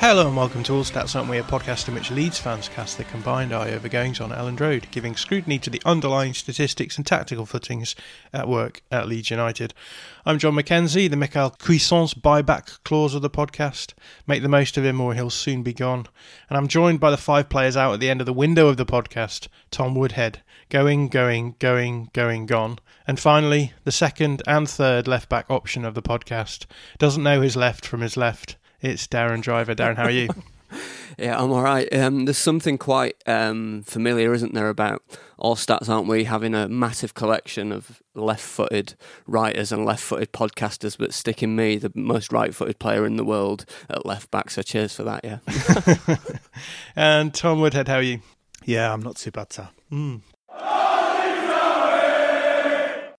Hello and welcome to All Stats Aren't We, a podcast in which Leeds fans cast their combined eye over goings on Elland Road, giving scrutiny to the underlying statistics and tactical footings at work at Leeds United. I'm John McKenzie, the Michael Cuisance buyback clause of the podcast. Make the most of him or he'll soon be gone. And I'm joined by the five players out at the end of the window of the podcast Tom Woodhead, going, going, going, going, gone. And finally, the second and third left back option of the podcast doesn't know his left from his left. It's Darren Driver. Darren, how are you? Yeah, I'm all right. Um, there's something quite um, familiar, isn't there, about all stats, aren't we? Having a massive collection of left-footed writers and left-footed podcasters, but sticking me, the most right-footed player in the world, at left back. So cheers for that. Yeah. and Tom Woodhead, how are you? Yeah, I'm not too bad, sir.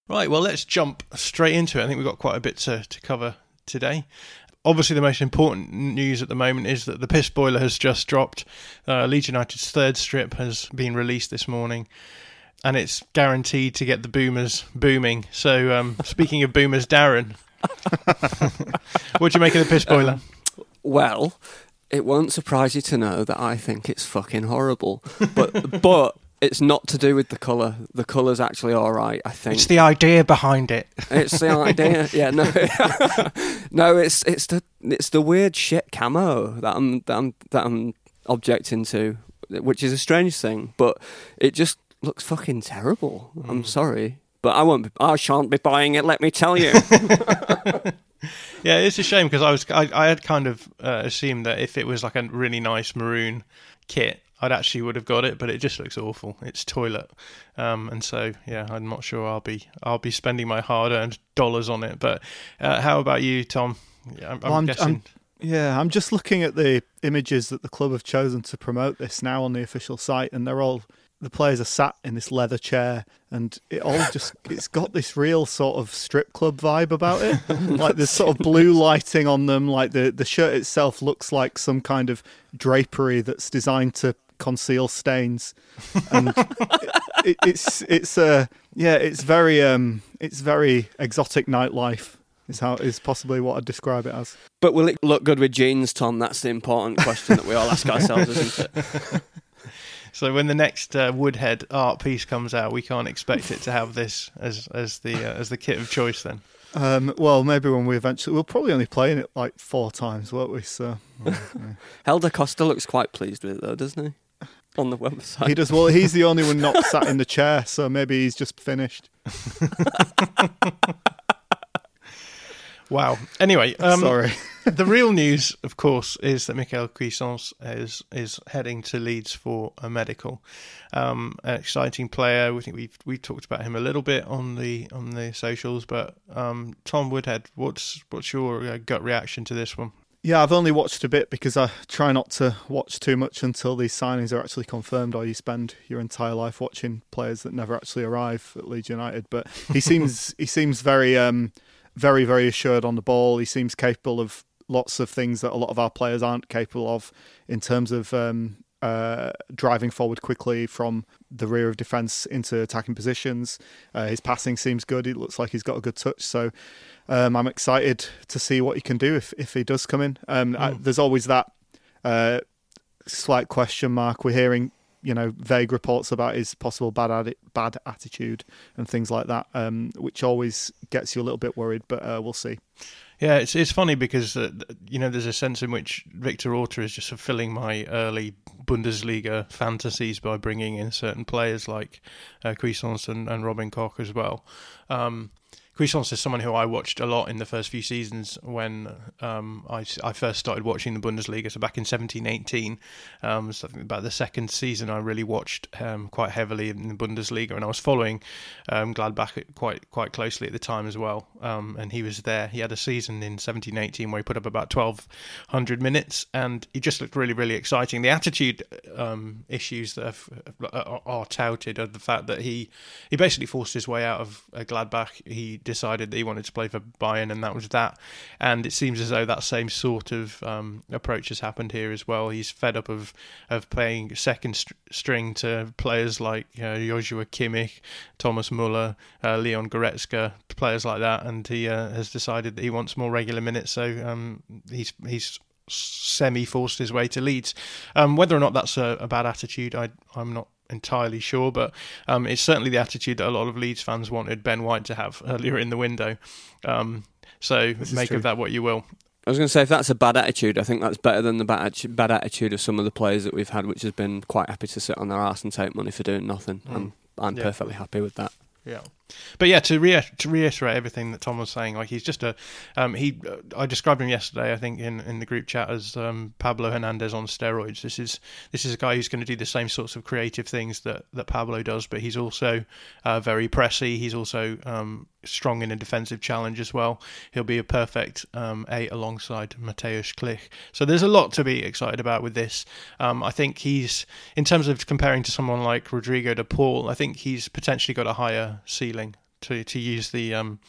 Right, well, let's jump straight into it. I think we've got quite a bit to, to cover today. Obviously, the most important news at the moment is that the piss boiler has just dropped. Uh, Leeds United's third strip has been released this morning, and it's guaranteed to get the boomers booming. So, um, speaking of boomers, Darren, what do you make of the piss boiler? well, it won't surprise you to know that I think it's fucking horrible, but but. It's not to do with the colour. The colour's actually all right, I think. it's the idea behind it. It's the idea. Yeah, no, no. It's it's the it's the weird shit camo that I'm that I'm that I'm objecting to, which is a strange thing, but it just looks fucking terrible. I'm sorry, but I won't. Be, I shan't be buying it. Let me tell you. Yeah, it's a shame because I was I, I had kind of uh, assumed that if it was like a really nice maroon kit, I'd actually would have got it, but it just looks awful. It's toilet, um, and so yeah, I'm not sure I'll be I'll be spending my hard-earned dollars on it. But uh, how about you, Tom? Yeah, I'm, I'm Well, I'm- guessing. I'm- Yeah, I'm just looking at the images that the club have chosen to promote this now on the official site, and they're all the players are sat in this leather chair, and it all just it's got this real sort of strip club vibe about it. like there's sort of blue lighting on them, like the the shirt itself looks like some kind of drapery that's designed to conceal stains, and it, it's it's uh yeah, it's very um it's very exotic nightlife. Is how is possibly what I'd describe it as. but will it look good with jeans, Tom? That's the important question that we all ask ourselves, isn't it? So when the next uh, Woodhead art piece comes out, we can't expect it to have this as as the uh, as the kit of choice. Then Um, well, maybe when we eventually, we'll probably only play in it like four times, won't we? So Helder Costa looks quite pleased with it, though, doesn't he? On the website. he does well. He's the only one not sat in the chair, so maybe he's just finished. wow. Anyway, um, Sorry. the real news, of course, is that Michael Cuisance is is heading to Leeds for a medical. Um, an exciting player. We think we've we talked about him a little bit on the on the socials, but um, Tom Woodhead, what's what's your uh, gut reaction to this one? Yeah, I've only watched a bit because I try not to watch too much until these signings are actually confirmed, or you spend your entire life watching players that never actually arrive at Leeds United. But he seems he seems very um, very very assured on the ball. He seems capable of lots of things that a lot of our players aren't capable of in terms of um, uh, driving forward quickly from the rear of defence into attacking positions. Uh, his passing seems good. It looks like he's got a good touch. So um, I'm excited to see what he can do if, if he does come in. Um, mm. I, there's always that uh, slight question mark. We're hearing you know vague reports about his possible bad adi- bad attitude and things like that, um, which always gets you a little bit worried. But uh, we'll see. Yeah, it's it's funny because uh, you know there's a sense in which Victor Orta is just fulfilling my early Bundesliga fantasies by bringing in certain players like uh, Cuisance and, and Robin Koch as well. Um, Cuisance is someone who I watched a lot in the first few seasons when um, I, I, first started watching the Bundesliga. So back in 17, 18, um, so about the second season, I really watched um, quite heavily in the Bundesliga, and I was following um, Gladbach quite quite closely at the time as well. Um, and he was there. He had a season in 17, 18 where he put up about 1,200 minutes, and he just looked really, really exciting. The attitude um, issues that are, are, touted are the fact that he he basically forced his way out of uh, Gladbach. He decided that he wanted to play for Bayern, and that was that. And it seems as though that same sort of um, approach has happened here as well. He's fed up of of playing second st- string to players like know, Joshua Kimmich, Thomas Muller, uh, Leon Goretzka, players like that, and he uh, has decided that he wants more regular minutes. So um, he's he's semi forced his way to Leeds. Um, whether or not that's a, a bad attitude, I, I'm not entirely sure, but um, it's certainly the attitude that a lot of Leeds fans wanted Ben White to have earlier in the window. Um, so make of that what you will. I was going to say, if that's a bad attitude, I think that's better than the bad, bad attitude of some of the players that we've had, which has been quite happy to sit on their ass and take money for doing nothing. Mm. I'm, I'm yeah. perfectly happy with that. Yeah. But yeah, to, re- to reiterate everything that Tom was saying, like he's just a um, he. I described him yesterday, I think, in, in the group chat as um, Pablo Hernandez on steroids. This is this is a guy who's going to do the same sorts of creative things that, that Pablo does, but he's also uh, very pressy. He's also um, strong in a defensive challenge as well. He'll be a perfect um, eight alongside Mateusz Klich. So there's a lot to be excited about with this. Um, I think he's in terms of comparing to someone like Rodrigo de Paul. I think he's potentially got a higher ceiling to to use the um,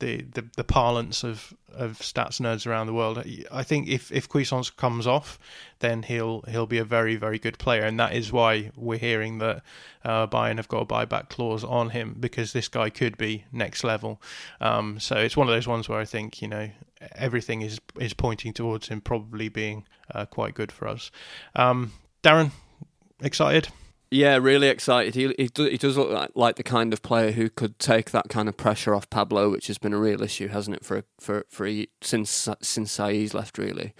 the, the, the parlance of, of stats nerds around the world. I think if if Cuisance comes off, then he'll he'll be a very very good player, and that is why we're hearing that uh, Bayern have got a buyback clause on him because this guy could be next level. Um, so it's one of those ones where I think you know everything is is pointing towards him probably being uh, quite good for us. Um, Darren, excited? Yeah, really excited. He he, do, he does look like, like the kind of player who could take that kind of pressure off Pablo, which has been a real issue, hasn't it, for for for since since Sai's left, really.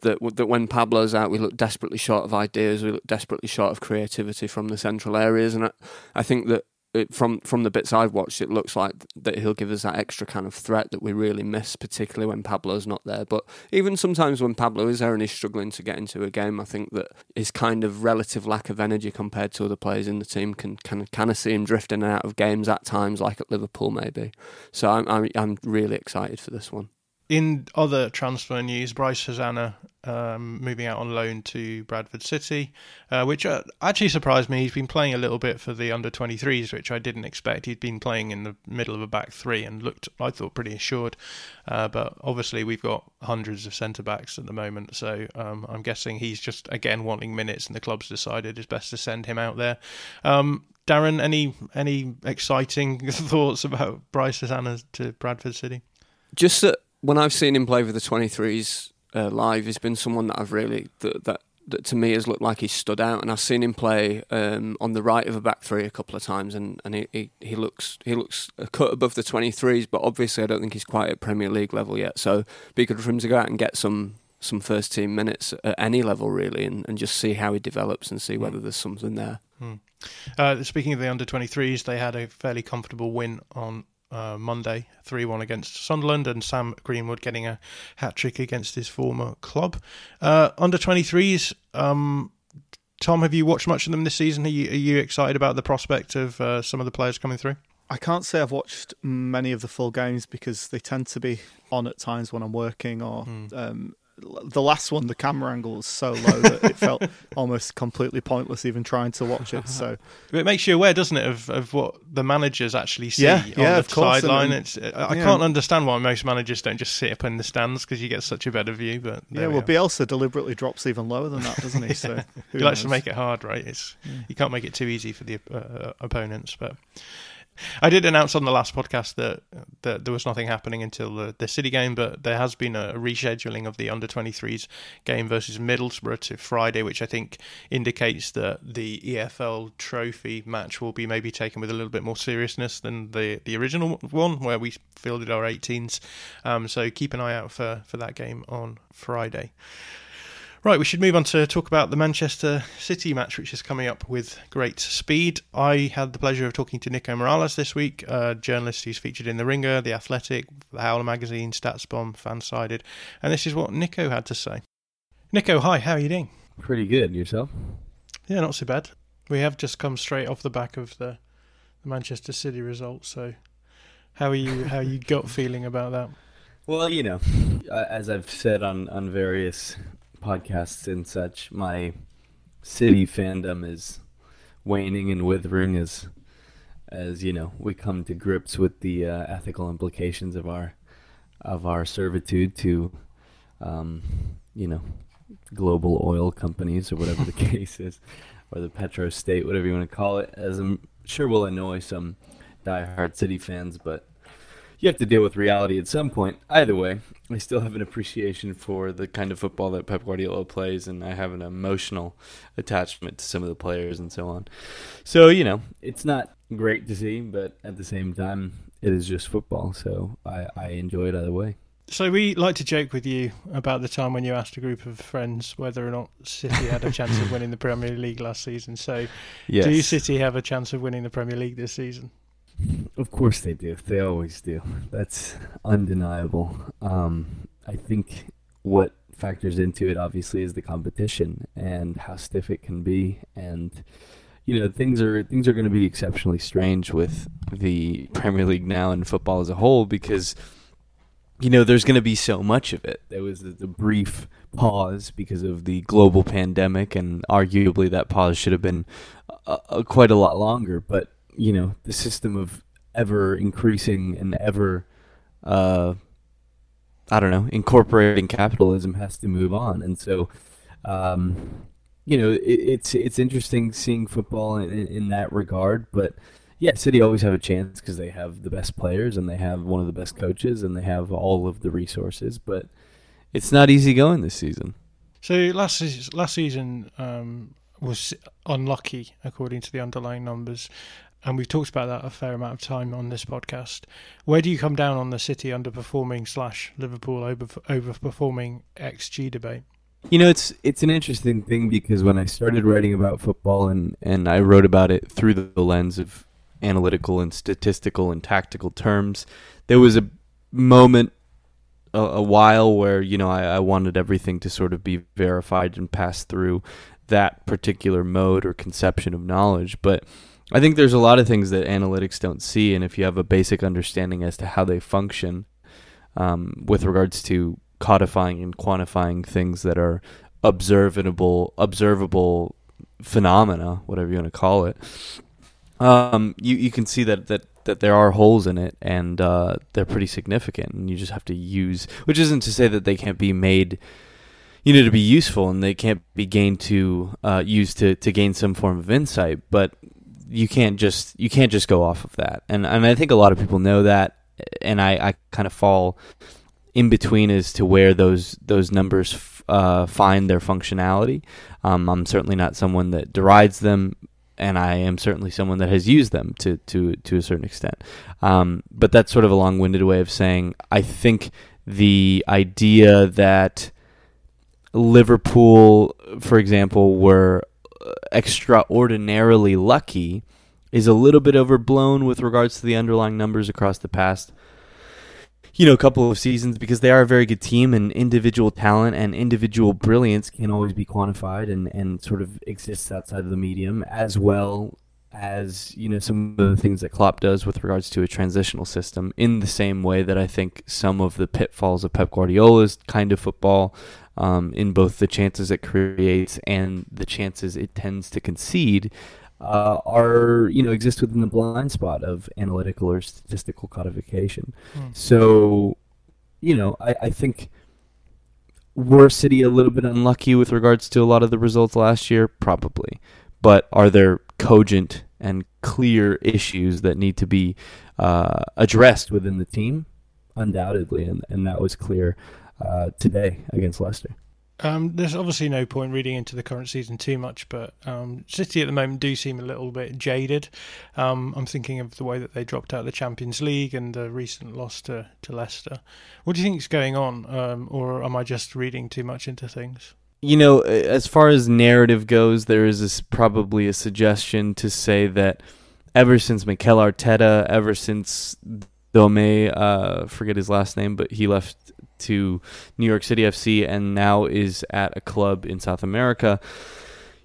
That that when Pablo's out, we look desperately short of ideas. We look desperately short of creativity from the central areas, and I, I think that from from the bits I've watched, it looks like that he'll give us that extra kind of threat that we really miss, particularly when Pablo's not there. But even sometimes when Pablo is there and he's struggling to get into a game, I think that his kind of relative lack of energy compared to other players in the team can kind of kind of see him drifting out of games at times, like at Liverpool maybe. So I'm I'm, I'm really excited for this one in other transfer news, Bryce Hosannah um, moving out on loan to Bradford City, uh, which uh, actually surprised me. He's been playing a little bit for the under 23s, which I didn't expect. He'd been playing in the middle of a back three and looked, I thought, pretty assured. Uh, but obviously, we've got hundreds of centre backs at the moment, so um, I'm guessing he's just again wanting minutes, and the club's decided it's best to send him out there. Um, Darren, any any exciting thoughts about Bryce Hosannah to Bradford City? Just that when I've seen him play with the 23s uh, live, he's been someone that I've really that, that, that to me has looked like he's stood out. And I've seen him play um, on the right of a back three a couple of times, and, and he, he, he looks he looks a cut above the 23s. But obviously, I don't think he's quite at Premier League level yet. So be good for him to go out and get some some first team minutes at any level really, and, and just see how he develops and see hmm. whether there's something there. Hmm. Uh, speaking of the under 23s, they had a fairly comfortable win on uh, Monday, 3 1 against Sunderland, and Sam Greenwood getting a hat trick against his former club. Uh, under 23s, um, Tom, have you watched much of them this season? Are you, are you excited about the prospect of uh, some of the players coming through? I can't say I've watched many of the full games because they tend to be on at times when I'm working or mm. um, the last one, the camera angle was so low that it felt almost completely pointless even trying to watch it. So it makes you aware, doesn't it, of, of what the managers actually see Yeah, on yeah, the sideline. It's I yeah. can't understand why most managers don't just sit up in the stands because you get such a better view. But yeah, we well, are. Bielsa deliberately drops even lower than that, doesn't he? So he likes to make it hard, right? It's you can't make it too easy for the uh, opponents. But I did announce on the last podcast that that there was nothing happening until the, the City game, but there has been a rescheduling of the under 23s game versus Middlesbrough to Friday, which I think indicates that the EFL Trophy match will be maybe taken with a little bit more seriousness than the the original one where we fielded our 18s. Um, so keep an eye out for for that game on Friday. Right, we should move on to talk about the Manchester City match, which is coming up with great speed. I had the pleasure of talking to Nico Morales this week, a journalist who's featured in The Ringer, The Athletic, The Howler magazine, StatsBomb, Fansided, and this is what Nico had to say. Nico, hi, how are you doing? Pretty good. Yourself? Yeah, not so bad. We have just come straight off the back of the, the Manchester City result, so how are you? How are you gut feeling about that? Well, you know, as I've said on, on various podcasts and such, my city fandom is waning and withering as, as you know, we come to grips with the uh, ethical implications of our of our servitude to, um, you know, global oil companies or whatever the case is, or the petro state, whatever you want to call it. As I'm sure will annoy some diehard city fans, but you have to deal with reality at some point. Either way, I still have an appreciation for the kind of football that Pep Guardiola plays, and I have an emotional attachment to some of the players and so on. So, you know, it's not great to see, but at the same time, it is just football, so I, I enjoy it either way. So we like to joke with you about the time when you asked a group of friends whether or not City had a chance of winning the Premier League last season. So, do City have a chance of winning the Premier League this season? Of course they do. They always do. That's undeniable. Um, I think what factors into it obviously is the competition and how stiff it can be and you know things are things are going to be exceptionally strange with the Premier League now and football as a whole because you know there's going to be so much of it. There was the, the brief pause because of the global pandemic and arguably that pause should have been uh, uh, quite a lot longer, but you know the system of ever increasing and ever uh i don't know incorporating capitalism has to move on. And so um you know it, it's it's interesting seeing football in, in that regard. But yeah city always have a chance because they have the best players and they have one of the best coaches and they have all of the resources. But it's not easy going this season. So last season, last season um, was unlucky according to the underlying numbers, and we've talked about that a fair amount of time on this podcast. Where do you come down on the City underperforming slash Liverpool over overperforming XG debate? You know, it's it's an interesting thing because when I started writing about football and, and I wrote about it through the lens of analytical and statistical and tactical terms, there was a moment a, a while where you know I, I wanted everything to sort of be verified and pass through that particular mode or conception of knowledge. But I think there's a lot of things that analytics don't see, and if you have a basic understanding as to how they function, um, with regards to codifying and quantifying things that are observable, observable phenomena, whatever you want to call it, um, you you can see that that that there are holes in it, and uh, they're pretty significant, and you just have to use. Which isn't to say that they can't be made. You know, to be useful, and they can't be gained to uh, used to, to gain some form of insight. But you can't just you can't just go off of that, and and I think a lot of people know that, and I, I kind of fall in between as to where those those numbers f- uh, find their functionality. Um, I'm certainly not someone that derides them, and I am certainly someone that has used them to to to a certain extent. Um, but that's sort of a long-winded way of saying I think the idea that Liverpool, for example, were extraordinarily lucky is a little bit overblown with regards to the underlying numbers across the past you know, couple of seasons because they are a very good team and individual talent and individual brilliance can always be quantified and, and sort of exists outside of the medium as well as, you know, some of the things that Klopp does with regards to a transitional system in the same way that I think some of the pitfalls of Pep Guardiola's kind of football um, in both the chances it creates and the chances it tends to concede uh, are you know exist within the blind spot of analytical or statistical codification. Mm. So, you know, I, I think were City a little bit unlucky with regards to a lot of the results last year? Probably, but are there cogent and clear issues that need to be uh, addressed within the team? Undoubtedly, and and that was clear uh, today against Leicester. Um, there's obviously no point reading into the current season too much, but um, City at the moment do seem a little bit jaded. Um, I'm thinking of the way that they dropped out of the Champions League and the recent loss to, to Leicester. What do you think is going on, um, or am I just reading too much into things? You know, as far as narrative goes, there is this, probably a suggestion to say that ever since Mikel Arteta, ever since Dome, uh, forget his last name, but he left to New York City FC and now is at a club in South America.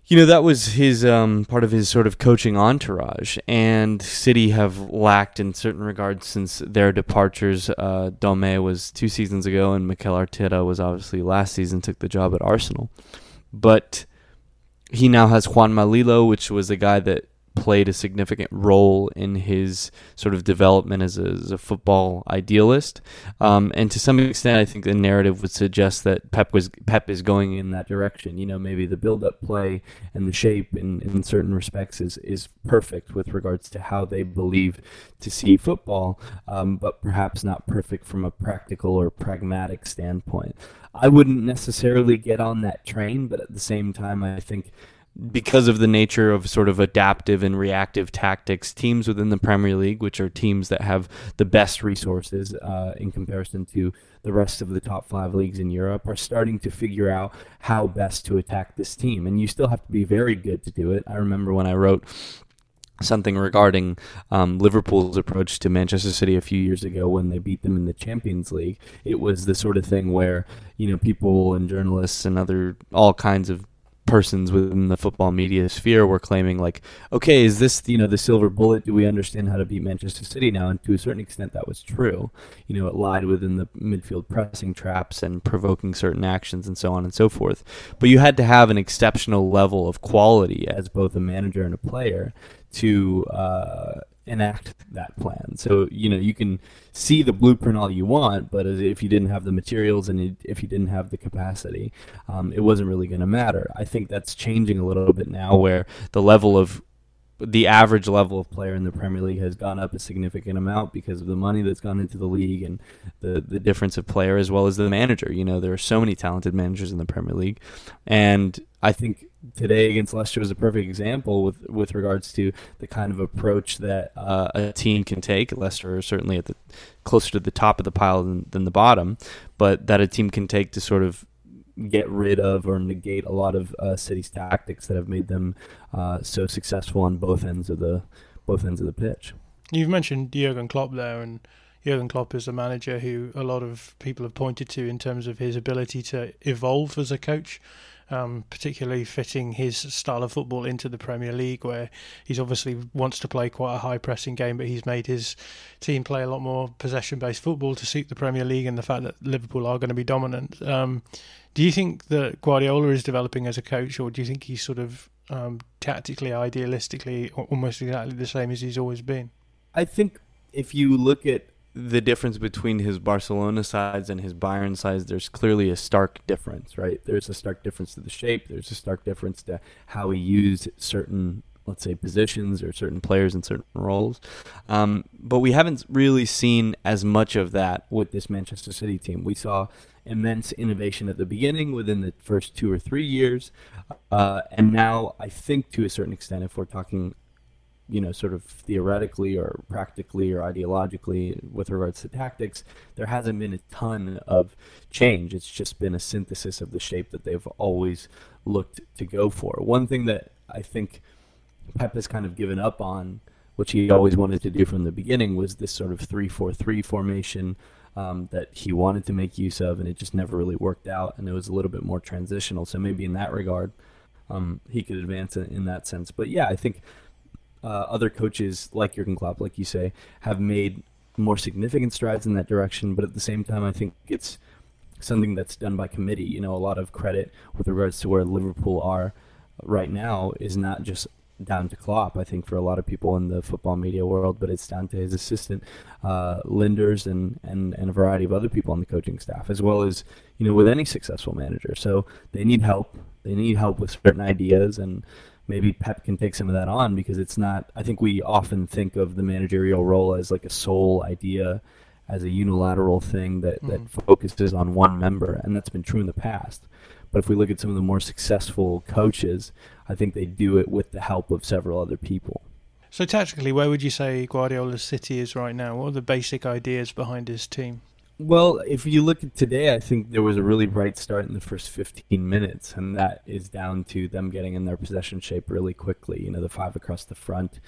You know, that was his um, part of his sort of coaching entourage, and City have lacked in certain regards since their departures. Uh, Dome was two seasons ago, and Mikel Arteta was obviously last season took the job at Arsenal. But he now has Juanma Lillo, which was a guy that played a significant role in his sort of development as a, as a football idealist. Um, and to some extent, I think the narrative would suggest that Pep was Pep is going in that direction. You know, maybe the build-up play and the shape in, in certain respects is is perfect with regards to how they believe to see football, um, but perhaps not perfect from a practical or pragmatic standpoint. I wouldn't necessarily get on that train, but at the same time, I think because of the nature of sort of adaptive and reactive tactics, teams within the Premier League, which are teams that have the best resources uh, in comparison to the rest of the top five leagues in Europe, are starting to figure out how best to attack this team. And you still have to be very good to do it. I remember when I wrote something regarding um, Liverpool's approach to Manchester City a few years ago when they beat them in the Champions League. It was the sort of thing where you know people and journalists and other all kinds of persons within the football media sphere were claiming like okay is this you know the silver bullet? Do we understand how to beat manchester city now? And to a certain extent that was true. You know it lied within the midfield pressing traps and provoking certain actions and so on and so forth. But you had to have an exceptional level of quality as both a manager and a player to uh, enact that plan. So you know you can see the blueprint all you want, but if you didn't have the materials and if you didn't have the capacity, um, it wasn't really going to matter. I think that's changing a little bit now, where the level of the average level of player in the Premier League has gone up a significant amount because of the money that's gone into the league and the the difference of player as well as the manager. You know, there are so many talented managers in the Premier League, and I think today against Leicester was a perfect example with with regards to the kind of approach that uh, a team can take. Leicester are certainly at the closer to the top of the pile than, than the bottom, but that a team can take to sort of get rid of or negate a lot of uh, City's tactics that have made them uh, so successful on both ends of the both ends of the pitch. You've mentioned Jurgen Klopp there, and Jurgen Klopp is a manager who a lot of people have pointed to in terms of his ability to evolve as a coach um, particularly fitting his style of football into the Premier League, where he's obviously wants to play quite a high pressing game, but he's made his team play a lot more possession based football to suit the Premier League and the fact that Liverpool are going to be dominant. Um, do you think that Guardiola is developing as a coach, or do you think he's sort of um, tactically, idealistically, almost exactly the same as he's always been? I think if you look at the difference between his Barcelona sides and his Bayern sides, there's clearly a stark difference, right? There's a stark difference to the shape. There's a stark difference to how he used certain, let's say, positions or certain players in certain roles. Um, but we haven't really seen as much of that with this Manchester City team. We saw immense innovation at the beginning within the first two or three years. Uh, and now, I think to a certain extent, if we're talking you know, sort of theoretically or practically or ideologically with regards to tactics, there hasn't been a ton of change. It's just been a synthesis of the shape that they've always looked to go for. One thing that I think Pep has kind of given up on, which he always wanted to do from the beginning, was this sort of 3 4 3 formation. Um, that he wanted to make use of, and it just never really worked out, and it was a little bit more transitional. So maybe in that regard, um, he could advance in, in that sense. But yeah, I think uh, other coaches like Jurgen Klopp, like you say, have made more significant strides in that direction. But at the same time, I think it's something that's done by committee. You know, a lot of credit with regards to where Liverpool are right now is not just down to Klopp, I think, for a lot of people in the football media world, but it's down to his assistant, uh, Lijnders, and, and, and a variety of other people on the coaching staff, as well as, you know, with any successful manager. So they need help. They need help with certain ideas, and maybe Pep can take some of that on because it's not, I think we often think of the managerial role as like a sole idea, as a unilateral thing that, mm. that focuses on one member, and that's been true in the past. But if we look at some of the more successful coaches, I think they do it with the help of several other people. So tactically, where would you say Guardiola's City is right now? What are the basic ideas behind his team? Well, if you look at today, I think there was a really bright start in the first 15 minutes, and that is down to them getting in their possession shape really quickly. You know, the five across the front,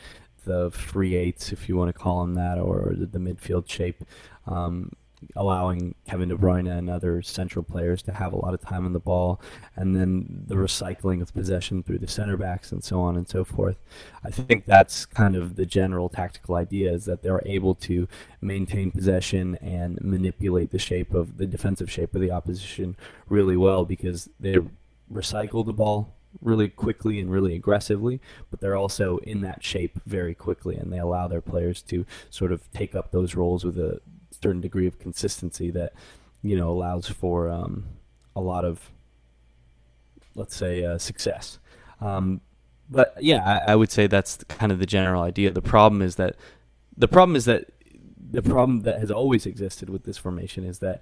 the free eights, if you want to call them that, or the, midfield shape. Um, allowing Kevin De Bruyne and other central players to have a lot of time on the ball, and then the recycling of possession through the center backs and so on and so forth. I think that's kind of the general tactical idea is that they're able to maintain possession and manipulate the shape of the defensive shape of the opposition really well because they recycle the ball really quickly and really aggressively, but they're also in that shape very quickly, and they allow their players to sort of take up those roles with a certain degree of consistency that you know allows for um, a lot of let's say uh, success. Um, but yeah, I, I, would say that's kind of the general idea. The problem is that the problem is that the problem that has always existed with this formation is that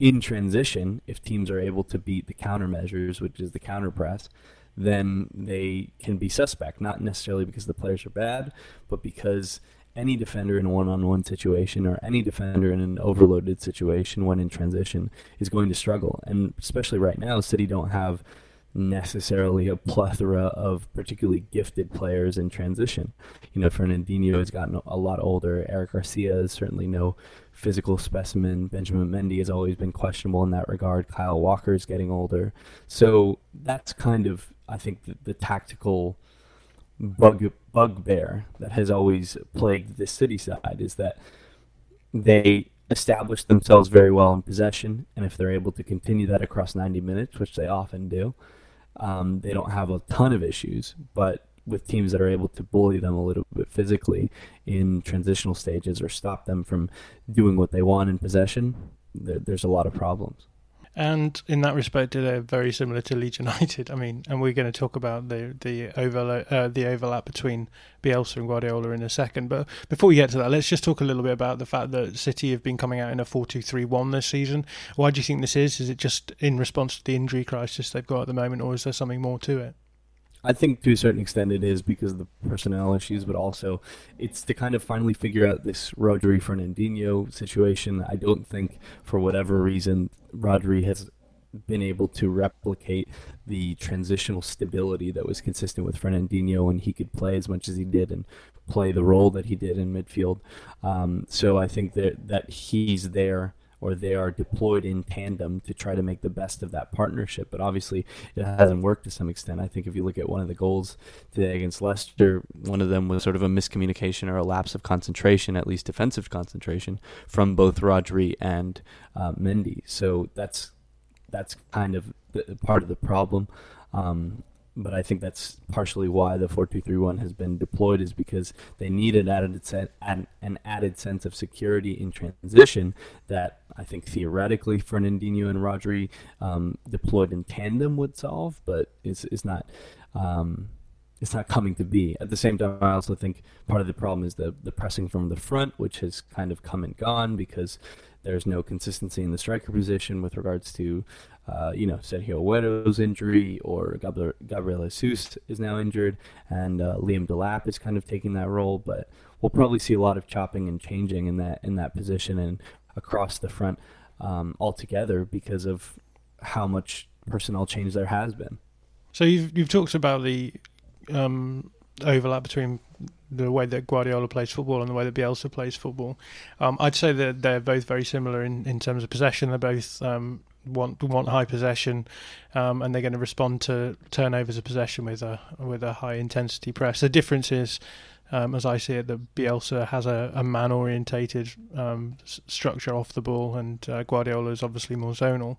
in transition, if teams are able to beat the countermeasures, which is the counter press, then they can be suspect. Not necessarily because the players are bad, but because any defender in a one-on-one situation or any defender in an overloaded situation when in transition is going to struggle. And especially right now, City don't have necessarily a plethora of particularly gifted players in transition. You know, Fernandinho has gotten a lot older. Eric Garcia is certainly no physical specimen. Benjamin Mendy has always been questionable in that regard. Kyle Walker is getting older. So that's kind of, I think, the, the tactical – bug bugbear that has always plagued the city side is that they establish themselves very well in possession, and if they're able to continue that across 90 minutes, which they often do, um, they don't have a ton of issues. But with teams that are able to bully them a little bit physically in transitional stages or stop them from doing what they want in possession, there, there's a lot of problems. And in that respect, they're very similar to Leeds United. I mean, and we're going to talk about the the overlap uh, the overlap between Bielsa and Guardiola in a second. But before we get to that, let's just talk a little bit about the fact that City have been coming out in a four-two-three-one this season. Why do you think this is? Is it just in response to the injury crisis they've got at the moment, or is there something more to it? I think to a certain extent it is because of the personnel issues, but also it's to kind of finally figure out this Rodri Fernandinho situation. I don't think, for whatever reason, Rodri has been able to replicate the transitional stability that was consistent with Fernandinho, and he could play as much as he did and play the role that he did in midfield. Um, so I think that that he's there or they are deployed in tandem to try to make the best of that partnership. But obviously, it hasn't worked to some extent. I think if you look at one of the goals today against Leicester, one of them was sort of a miscommunication or a lapse of concentration, at least defensive concentration, from both Rodri and uh, Mendy. So that's that's kind of the, part of the problem. Um, but I think that's partially why the 4231 has been deployed is because they need an added set, an, an added sense of security in transition that I think theoretically Fernandinho and Rodri um, deployed in tandem would solve, but it's, it's not um, it's not coming to be. At the same time, I also think part of the problem is the the pressing from the front, which has kind of come and gone because there's no consistency in the striker position with regards to, uh, you know, Sergio Aguero's injury or Gabriel, Gabriel Jesus is now injured, and uh, Liam Delap is kind of taking that role. But we'll probably see a lot of chopping and changing in that in that position and across the front um, altogether because of how much personnel change there has been. So you've you've talked about the um, overlap between the way that Guardiola plays football and the way that Bielsa plays football. Um, I'd say that they're both very similar in, in terms of possession. They're both um, want want high possession, um, and they're going to respond to turnovers of possession with a with a high intensity press. The difference is, um, as I see it, that Bielsa has a, a man orientated um, s- structure off the ball, and uh, Guardiola is obviously more zonal.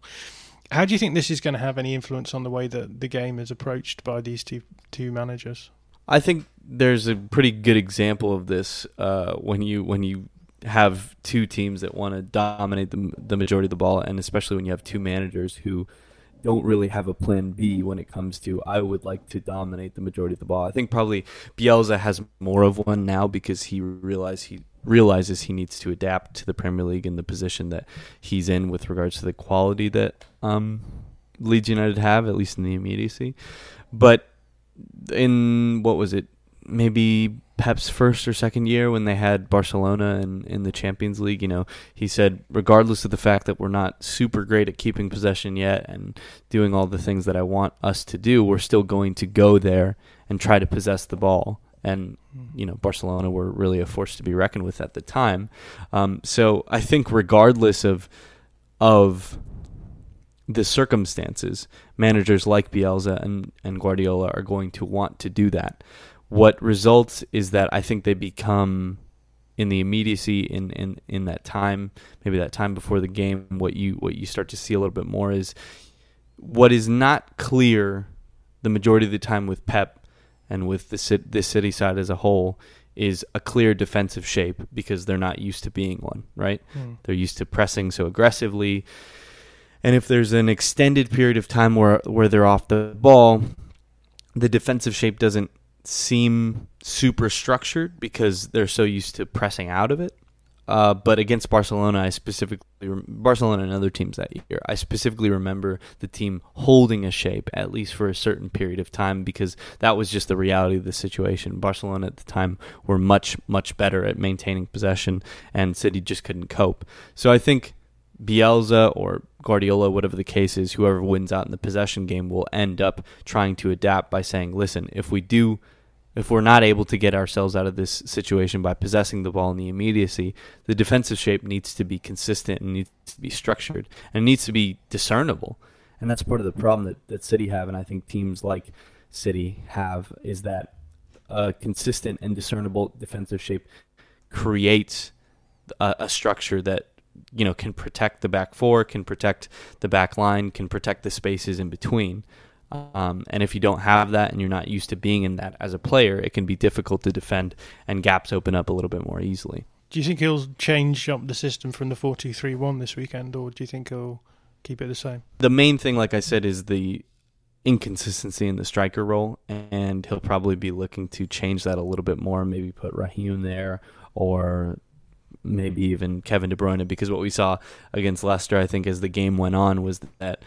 How do you think this is going to have any influence on the way that the game is approached by these two two managers? I think there's a pretty good example of this uh, when you when you have two teams that want to dominate the, the majority of the ball, and especially when you have two managers who don't really have a plan B when it comes to I would like to dominate the majority of the ball. I think probably Bielsa has more of one now because he realize he realizes he needs to adapt to the Premier League and the position that he's in with regards to the quality that um, Leeds United have, at least in the immediacy. But in what was it? Maybe Pep's first or second year when they had Barcelona in, in the Champions League, you know, he said, regardless of the fact that we're not super great at keeping possession yet and doing all the things that I want us to do, we're still going to go there and try to possess the ball. And, you know, Barcelona were really a force to be reckoned with at the time. Um, so I think regardless of of the circumstances, managers like Bielsa and, and Guardiola are going to want to do that. What results is that I think they become in the immediacy in, in, in that time, maybe that time before the game, what you what you start to see a little bit more is what is not clear the majority of the time with Pep and with the the city side as a whole is a clear defensive shape because they're not used to being one, right? Mm. They're used to pressing so aggressively. And if there's an extended period of time where where they're off the ball, the defensive shape doesn't seem super structured because they're so used to pressing out of it. Uh, but against Barcelona, I specifically Barcelona and other teams that year, I specifically remember the team holding a shape at least for a certain period of time because that was just the reality of the situation. Barcelona at the time were much much better at maintaining possession, and City just couldn't cope. So I think Bielsa or Guardiola, whatever the case is, whoever wins out in the possession game will end up trying to adapt by saying, listen, if we do, if we're not able to get ourselves out of this situation by possessing the ball in the immediacy, the defensive shape needs to be consistent and needs to be structured and needs to be discernible. And that's part of the problem that, that City have, and I think teams like City have, is that a consistent and discernible defensive shape creates a, a structure that you know can protect the back four, can protect the back line, can protect the spaces in between. Um, and if you don't have that and you're not used to being in that as a player, it can be difficult to defend and gaps open up a little bit more easily. Do you think he'll change up the system from the 4 2 3 1 this weekend, or do you think he'll keep it the same? The main thing, like I said, is the inconsistency in the striker role, and he'll probably be looking to change that a little bit more, maybe put Raheem there or maybe even Kevin De Bruyne, because what we saw against Leicester, I think, as the game went on, was that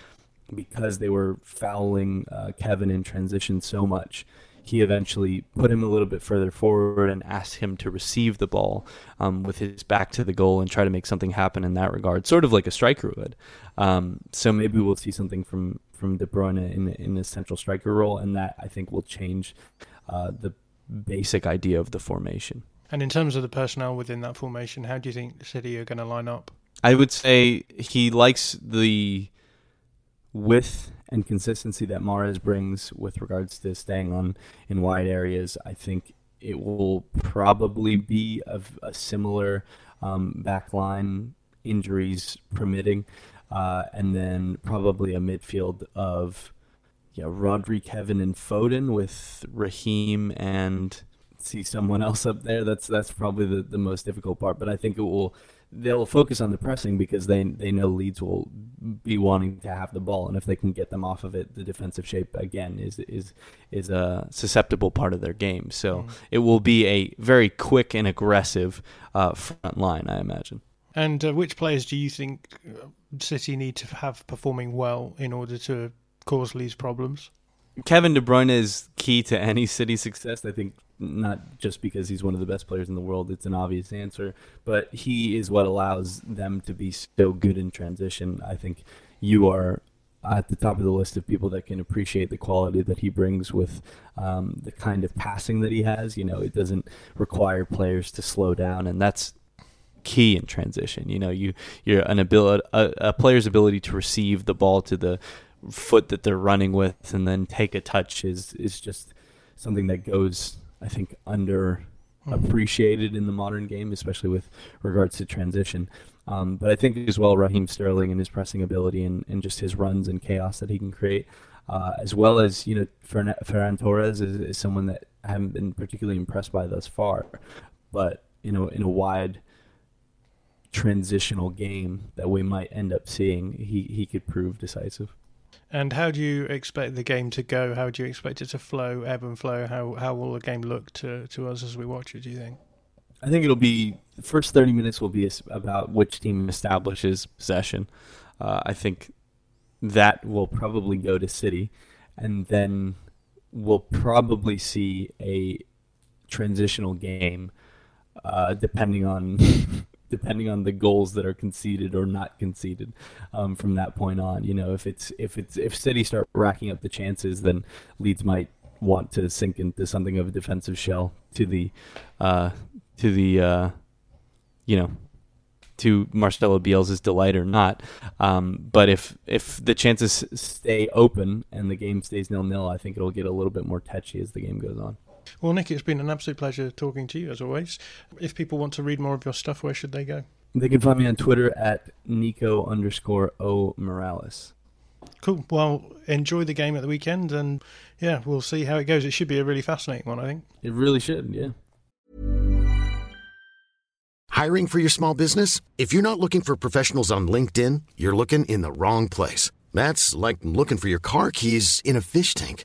because they were fouling uh, Kevin in transition so much, he eventually put him a little bit further forward and asked him to receive the ball um, with his back to the goal and try to make something happen in that regard, sort of like a striker would. Um, so maybe we'll see something from from De Bruyne in in the central striker role, and that I think will change uh, the basic idea of the formation. And in terms of the personnel within that formation, how do you think the City are going to line up? I would say he likes the width and consistency that Mahrez brings with regards to staying on in wide areas. I think it will probably be of a similar um, back line, injuries permitting, uh, and then probably a midfield of yeah, Rodri, Kevin, and Foden with Raheem and see someone else up there. That's that's probably the, the most difficult part. But I think it will they'll focus on the pressing because they they know Leeds will be wanting to have the ball, and if they can get them off of it, the defensive shape again is is is a susceptible part of their game. So mm. it will be a very quick and aggressive uh, front line, I imagine. And uh, which players do you think uh, City need to have performing well in order to cause Leeds problems? Kevin De Bruyne is key to any City success. I think not just because he's one of the best players in the world, it's an obvious answer, but he is what allows them to be so good in transition. I think you are at the top of the list of people that can appreciate the quality that he brings with um, the kind of passing that he has. You know, it doesn't require players to slow down, and that's key in transition. You know, you you're an ability a, a player's ability to receive the ball to the foot that they're running with and then take a touch is is just something that goes I think under appreciated in the modern game, especially with regards to transition. Um, but I think as well Raheem Sterling and his pressing ability and, and just his runs and chaos that he can create, uh, as well as you know Ferran, Ferran Torres is, is someone that I haven't been particularly impressed by thus far, but you know in a wide transitional game that we might end up seeing, he he could prove decisive. And how do you expect the game to go? How do you expect it to flow, ebb and flow? How how will the game look to, to us as we watch it? Do you think? I think it'll be the first thirty minutes will be about which team establishes possession. Uh, I think that will probably go to City, and then we'll probably see a transitional game, uh, depending on depending on the goals that are conceded or not conceded um, from that point on. You know, if it's if it's if City start racking up the chances, then Leeds might want to sink into something of a defensive shell to the uh, to the uh, you know to Marcelo Bielsa's delight or not. Um, but if if the chances stay open and the game stays nil nil, I think it'll get a little bit more touchy as the game goes on. Well, Nick, it's been an absolute pleasure talking to you as always. If people want to read more of your stuff, where should they go? They can find me on Twitter at Nico underscore O Morales. Cool. Well, enjoy the game at the weekend, and yeah, we'll see how it goes. It should be a really fascinating one, I think. It really should, yeah. Hiring for your small business? If you're not looking for professionals on LinkedIn, you're looking in the wrong place. That's like looking for your car keys in a fish tank.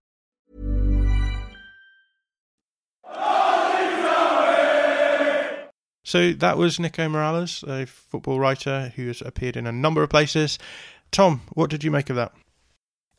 So that was Nico Morales, a football writer who has appeared in a number of places. Tom, what did you make of that?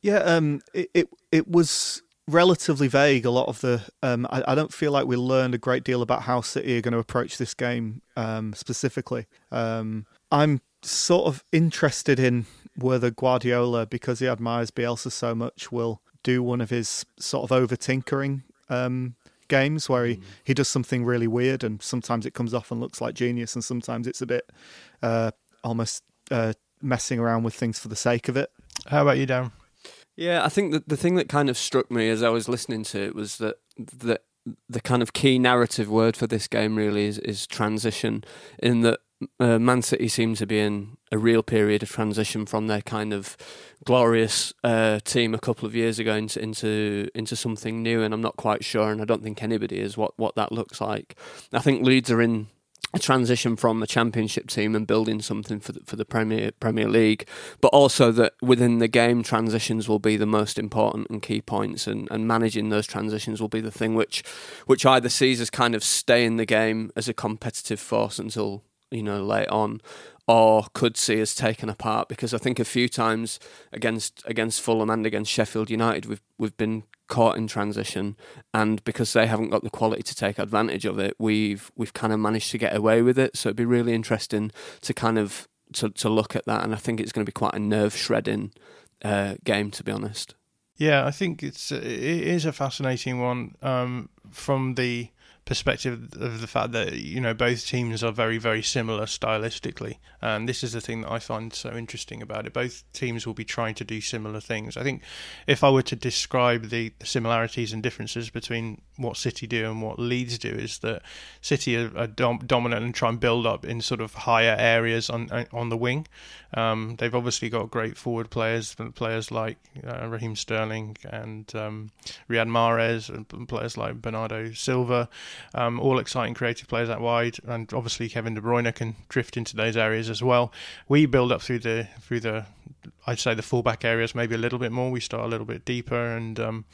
Yeah, um, it, it it was relatively vague. A lot of the, um, I, I, don't feel like we learned a great deal about how City are going to approach this game um, specifically. Um, I'm sort of interested in whether Guardiola, because he admires Bielsa so much, will do one of his sort of over tinkering um, games where he, mm. he does something really weird and sometimes it comes off and looks like genius and sometimes it's a bit uh, almost uh, messing around with things for the sake of it. How about you, Darren? Yeah, I think that the thing that kind of struck me as I was listening to it was that that the kind of key narrative word for this game really is, is transition. In that uh, Man City seem to be in a real period of transition from their kind of glorious uh, team a couple of years ago into into into something new, and I'm not quite sure, and I don't think anybody is what what that looks like. I think Leeds are in a transition from a championship team and building something for the, for the Premier Premier League, but also that within the game transitions will be the most important and key points, and, and managing those transitions will be the thing which which either sees us kind of stay in the game as a competitive force until you know late on, or could see us taken apart because I think a few times against against Fulham and against Sheffield United we've we've been caught in transition. And because they haven't got the quality to take advantage of it we've we've kind of managed to get away with it. So it'd be really interesting to kind of to, to look at that. And I think it's going to be quite a nerve shredding uh, game to be honest. Yeah I think it's it is a fascinating one um, from the perspective of the fact that you know both teams are very very similar stylistically. And this is the thing that I find so interesting about it. Both teams will be trying to do similar things. I think if I were to describe the similarities and differences between what City do and what Leeds do is that City are, are dom- dominant and try and build up in sort of higher areas on on the wing. Um, they've obviously got great forward players players like uh, Raheem Sterling and um, Riyad Mahrez and players like Bernardo Silva um, all exciting creative players out wide, and obviously Kevin De Bruyne can drift into those areas as well. We build up through the through the I'd say the fullback areas maybe a little bit more. We start a little bit deeper, and um,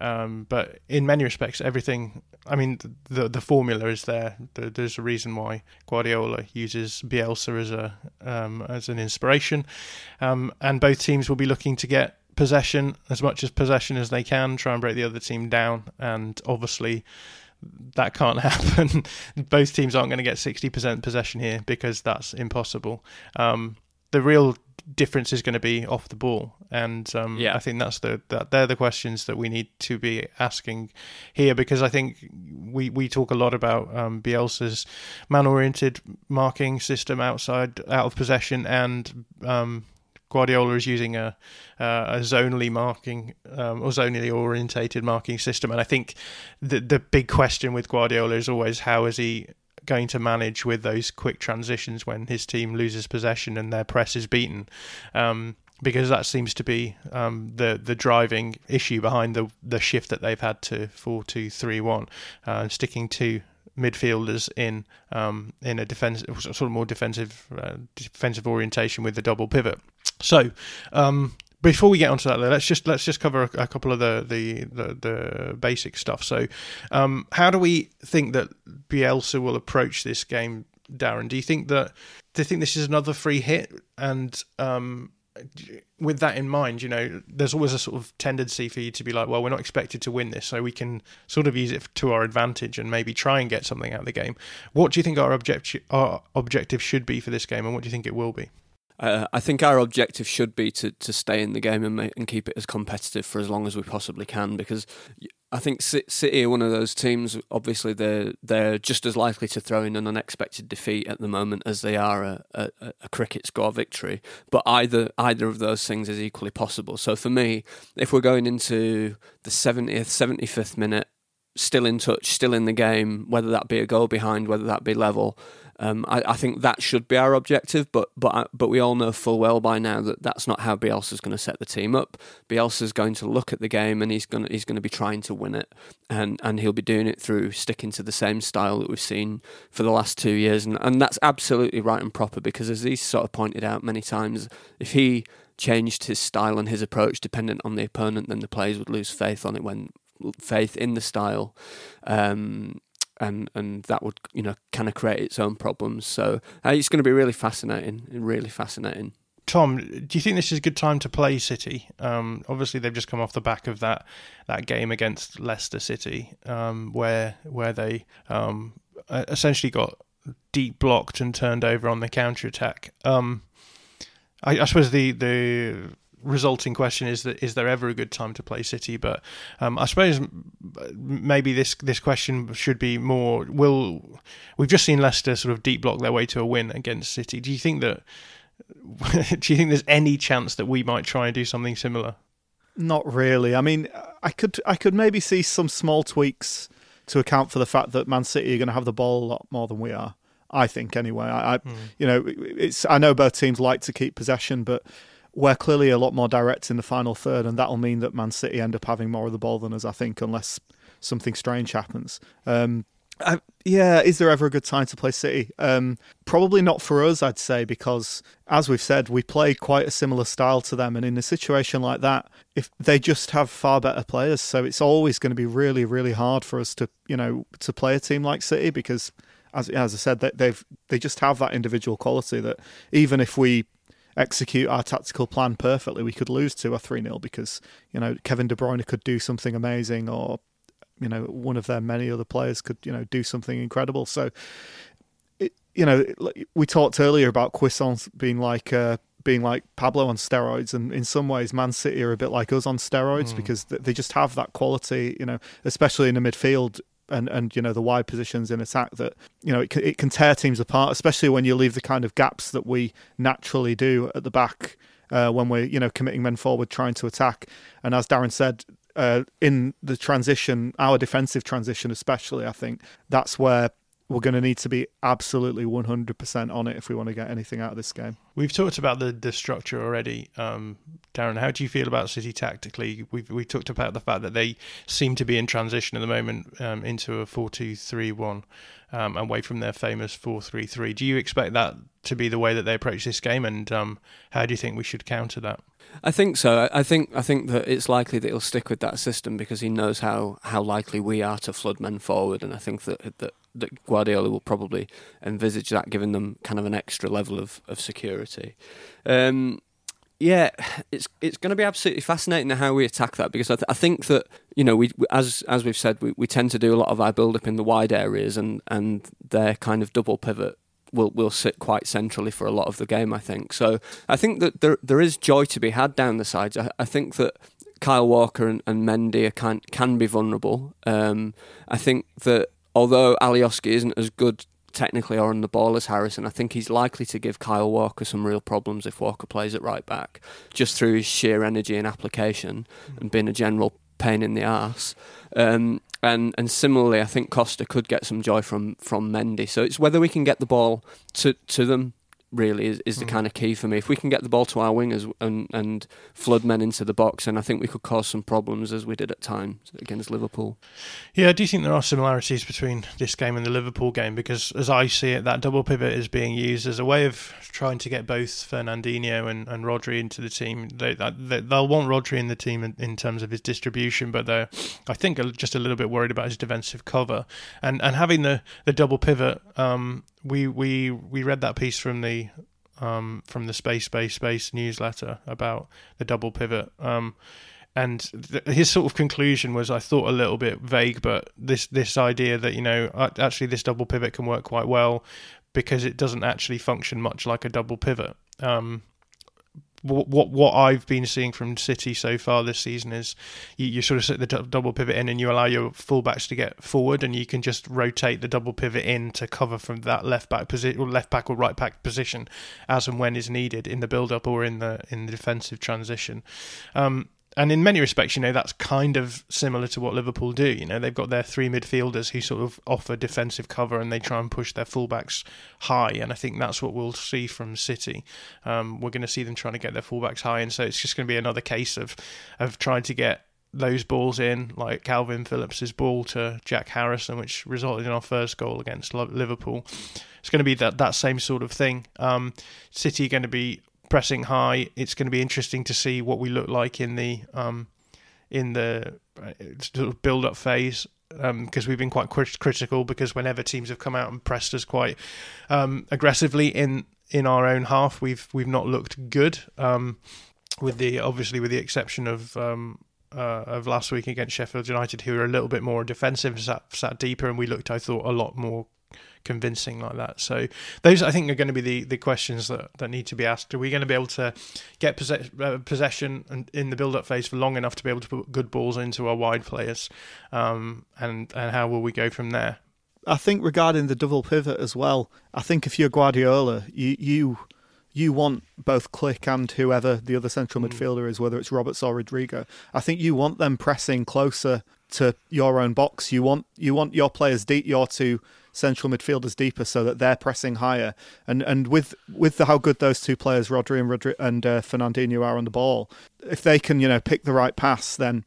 um, but in many respects, everything. I mean, the the formula is there. There's a reason why Guardiola uses Bielsa as a um, as an inspiration, um, and both teams will be looking to get possession as much as possession as they can, try and break the other team down, and obviously that can't happen. Both teams aren't going to get 60% possession here because that's impossible. Um, the real difference is going to be off the ball, and um, yeah. I think that's the that they're the questions that we need to be asking here because I think we we talk a lot about um, Bielsa's man-oriented marking system outside out of possession and um, Guardiola is using a uh, a zonally marking um, or zonally orientated marking system, and I think the the big question with Guardiola is always how is he going to manage with those quick transitions when his team loses possession and their press is beaten. Um, because that seems to be um, the the driving issue behind the the shift that they've had to four two three one, uh, sticking to midfielders in um, in a defense sort of more defensive uh, defensive orientation with the double pivot. So. Um, before we get onto that, let's just let's just cover a, a couple of the, the the, the basic stuff. So, um, how do we think that Bielsa will approach this game, Darren? Do you think that do you think this is another free hit? And um, with that in mind, you know, there's always a sort of tendency for you to be like, well, we're not expected to win this, so we can sort of use it to our advantage and maybe try and get something out of the game. What do you think our objective our objective should be for this game, and what do you think it will be? Uh, I think our objective should be to, to stay in the game and make, and keep it as competitive for as long as we possibly can because I think City are one of those teams. Obviously, they're they're just as likely to throw in an unexpected defeat at the moment as they are a, a, a cricket score victory. But either either of those things is equally possible. So for me, if we're going into the seventieth, seventy fifth minute, still in touch, still in the game, whether that be a goal behind, whether that be level, um, I, I, think that should be our objective, but but uh, but we all know full well by now that that's not how Bielsa's going to set the team up. Bielsa's going to look at the game and he's going to, he's going to be trying to win it, and and he'll be doing it through sticking to the same style that we've seen for the last two years, and and that's absolutely right and proper because as he's sort of pointed out many times, if he changed his style and his approach dependent on the opponent, then the players would lose faith on it when faith in the style. Um, and and that would you know kind of create its own problems. So uh, it's going to be really fascinating, really fascinating. Tom, do you think this is a good time to play City? Um, obviously, they've just come off the back of that that game against Leicester City, um, where where they um, essentially got deep blocked and turned over on the counter attack. Um, I, I, suppose the the resulting question is that is there ever a good time to play City? But um, I suppose maybe this this question should be more: Will we've just seen Leicester sort of deep block their way to a win against City? Do you think that? do you think there's any chance that we might try and do something similar? Not really. I mean, I could I could maybe see some small tweaks to account for the fact that Man City are going to have the ball a lot more than we are. I think anyway. I, I mm. you know, it's I know both teams like to keep possession, but we're clearly a lot more direct in the final third, and that'll mean that Man City end up having more of the ball than us, I think, unless something strange happens. Um, I, yeah, is there ever a good time to play City? Um, probably not for us, I'd say, because as we've said, we play quite a similar style to them, and in a situation like that, if they just have far better players, so it's always going to be really, really hard for us to, you know, to play a team like City because, as as I said, they, they've they just have that individual quality that even if we execute our tactical plan perfectly, we could lose two or three nil because you know Kevin De Bruyne could do something amazing, or you know one of their many other players could you know do something incredible. So, it, you know, we talked earlier about Cuisance being like. Uh, being like Pablo on steroids, and in some ways, Man City are a bit like us on steroids mm. because they just have that quality, you know, especially in the midfield and and you know the wide positions in attack that you know it can, it can tear teams apart, especially when you leave the kind of gaps that we naturally do at the back uh, when we're you know committing men forward, trying to attack. And as Darren said, uh, in the transition, our defensive transition especially, I think that's where we're going to need to be absolutely 100% on it if we want to get anything out of this game. We've talked about the, the structure already. Um, Darren, how do you feel about City tactically? We've, we talked about the fact that they seem to be in transition at the moment um, into a 4 2 3 1 um, away from their famous 4 3 3. Do you expect that to be the way that they approach this game? And um, how do you think we should counter that? I think so. I think I think that it's likely that he'll stick with that system because he knows how, how likely we are to flood men forward, and I think that that that Guardiola will probably envisage that, giving them kind of an extra level of of security. Um, yeah, it's it's going to be absolutely fascinating how we attack that because I, th- I think that you know we as as we've said we, we tend to do a lot of our build up in the wide areas and and their kind of double pivot will will sit quite centrally for a lot of the game. I think so. I think that there there is joy to be had down the sides. I, I think that Kyle Walker and, and Mendy can can be vulnerable. Um, I think that although Alioski isn't as good technically or on the ball as Harrison, I think he's likely to give Kyle Walker some real problems if Walker plays at right back, just through his sheer energy and application and being a general pain in the ass. Um, and and similarly, I think Costa could get some joy from from Mendy. So it's whether we can get the ball to to them really is, is the mm. kind of key for me. If we can get the ball to our wingers and, and flood men into the box, and I think we could cause some problems as we did at times against Liverpool. Yeah, do you think there are similarities between this game and the Liverpool game because, as I see it, that double pivot is being used as a way of trying to get both Fernandinho and, and Rodri into the team. They, they, will want Rodri in the team in, in, terms of his distribution, but they're, I think, just a little bit worried about his defensive cover. And and having the, the double pivot um, we we we read that piece from the um, from the space space space newsletter about the double pivot. Um, and th- his sort of conclusion was, I thought a little bit vague, but this this idea that you know actually this double pivot can work quite well because it doesn't actually function much like a double pivot. Um, what what what I've been seeing from City so far this season is you, you sort of set the d- double pivot in and you allow your fullbacks to get forward and you can just rotate the double pivot in to cover from that left back position or left back or right back position as and when is needed in the build up or in the in the defensive transition. Um, and in many respects, you know, that's kind of similar to what Liverpool do. You know, they've got their three midfielders who sort of offer defensive cover and they try and push their fullbacks high. And I think that's what we'll see from City. Um, we're going to see them trying to get their fullbacks high. And so it's just going to be another case of, of trying to get those balls in, like Kalvin Phillips's ball to Jack Harrison, which resulted in our first goal against Liverpool. It's going to be that, that same sort of thing. Um, City are going to be pressing high. It's going to be interesting to see what we look like in the um, in the uh, sort of build up phase because um, we've been quite crit- critical because whenever teams have come out and pressed us quite um, aggressively in in our own half, we've we've not looked good. Um, with the obviously with the exception of um, uh, of last week against Sheffield United, who were a little bit more defensive, sat, sat deeper, and we looked, I thought, a lot more convincing like that. So those I think are going to be the, the questions that, that need to be asked. Are we going to be able to get possess- uh, possession and in the build up phase for long enough to be able to put good balls into our wide players, um, and and how will we go from there? I think regarding the double pivot as well. I think if you're Guardiola, you you you want both Klich and whoever the other central mm. midfielder is, whether it's Roberts or Rodrigo. I think you want them pressing closer to your own box. You want you want your players deep, your two central midfielders deeper so that they're pressing higher. And and with with the, how good those two players, Rodri and Rodri and uh, Fernandinho, are on the ball, if they can you know pick the right pass, then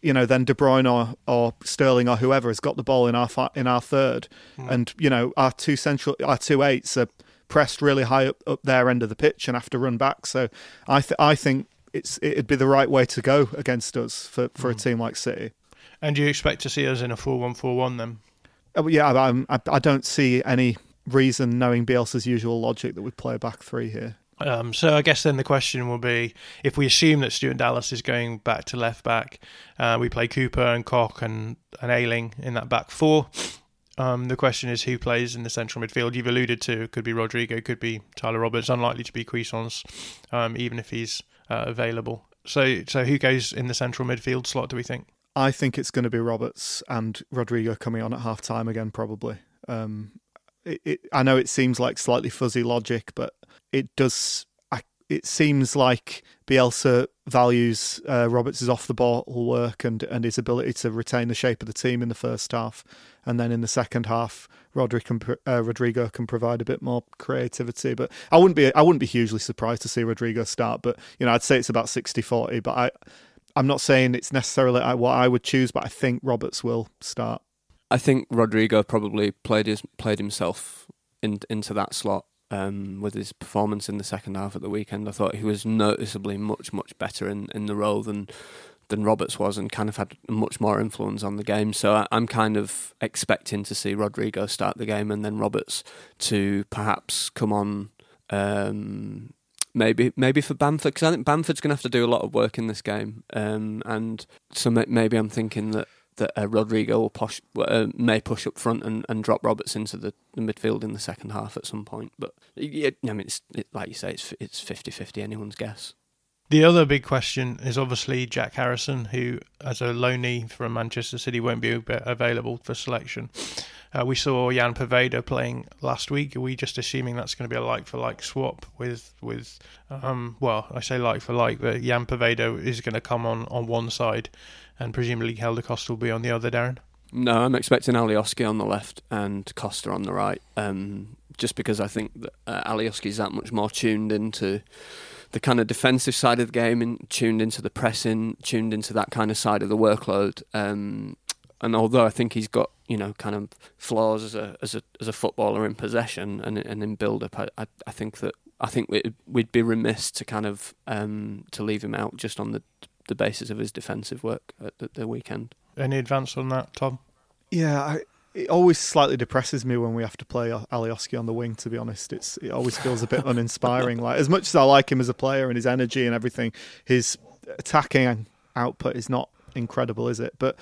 you know, then De Bruyne or, or Sterling or whoever has got the ball in our in our third, mm. and you know our two central our two eights are pressed really high up, up their end of the pitch and have to run back. So I th- I think it's it'd be the right way to go against us for, for mm. a team like City. And do you expect to see us in a four-one-four-one then? Oh, yeah, I, I, don't see any reason, knowing Bielsa's usual logic, that we play a back three here. Um, so I guess then the question will be: if we assume that Stuart Dallas is going back to left back, uh, we play Cooper and Koch and, and Ayling in that back four. Um, the question is who plays in the central midfield. You've alluded to it could be Rodrigo, could be Tyler Roberts. Unlikely to be Cuisance, um, even if he's uh, available. So, so who goes in the central midfield slot? Do we think? I think it's going to be Roberts and Rodrigo coming on at half time again, probably. Um, it, it, I know it seems like slightly fuzzy logic, but it does. I, it seems like Bielsa values uh, Roberts' off the ball work and, and his ability to retain the shape of the team in the first half, and then in the second half, Rodri can, uh, Rodrigo can provide a bit more creativity. But I wouldn't be I wouldn't be hugely surprised to see Rodrigo start. But you know, I'd say it's about 60-40, But I I'm not saying it's necessarily what I would choose, but I think Roberts will start. I think Rodrigo probably played his played himself in, into that slot um, with his performance in the second half at the weekend. I thought he was noticeably much much better in, in the role than than Roberts was, and kind of had much more influence on the game. So I, am kind of expecting to see Rodrigo start the game, and then Roberts to perhaps come on. Um, maybe maybe for Bamford because I think Bamford's going to have to do a lot of work in this game, um, and so maybe I'm thinking that that uh, Rodrigo will push, uh, may push up front and, and drop Roberts into the, the, midfield in the second half at some point. But yeah, I mean, it's it, like you say, it's it's 50-50, anyone's guess. The other big question is obviously Jack Harrison, who, as a loanee from Manchester City, won't be available for selection. Uh, we saw Ian Poveda playing last week. Are we just assuming that's going to be a like for like swap with with um, well, I say like for like, but Ian Poveda is going to come on on one side and presumably Helder Costa will be on the other, Darren? No, I'm expecting Alioski on the left and Costa on the right. Um, just because I think that uh, is that much more tuned into the kind of defensive side of the game and tuned into the pressing, tuned into that kind of side of the workload. Um, and although I think he's got you know kind of flaws as a as a as a footballer in possession and and in build up, I, I, I think that I think we'd, we'd be remiss to kind of um, to leave him out just on the the basis of his defensive work at the, the weekend. Any advance on that, Tom? Yeah, I, it always slightly depresses me when we have to play Alioski on the wing. To be honest, it's it always feels a bit uninspiring. Like as much as I like him as a player and his energy and everything, his attacking output is not incredible, is it? But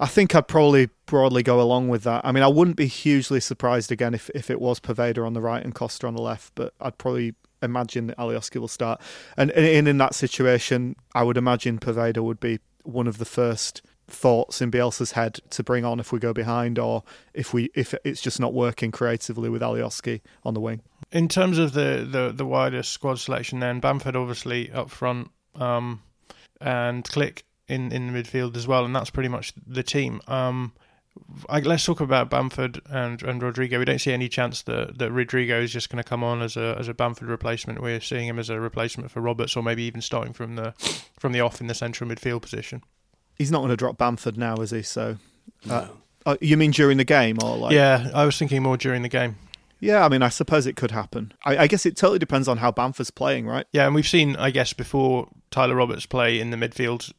I think I'd probably broadly go along with that. I mean, I wouldn't be hugely surprised again if, if it was Poveda on the right and Costa on the left, but I'd probably imagine that Alioski will start. And in, in that situation, I would imagine Poveda would be one of the first thoughts in Bielsa's head to bring on if we go behind or if we if it's just not working creatively with Alioski on the wing. In terms of the, the, the wider squad selection then, Bamford obviously up front um, and Klich in, in the midfield as well, and that's pretty much the team. Um, I, let's talk about Bamford and, and Rodrigo. We don't see any chance that, that Rodrigo is just going to come on as a as a Bamford replacement. We're seeing him as a replacement for Roberts, or maybe even starting from the from the off in the central midfield position. He's not going to drop Bamford now, is he? So, uh, no. uh, you mean during the game, or like? Yeah, I was thinking more during the game. Yeah, I mean, I suppose it could happen. I, I, guess it totally depends on how Bamford's playing, right? Yeah, and we've seen, I guess, before Tyler Roberts play in the midfield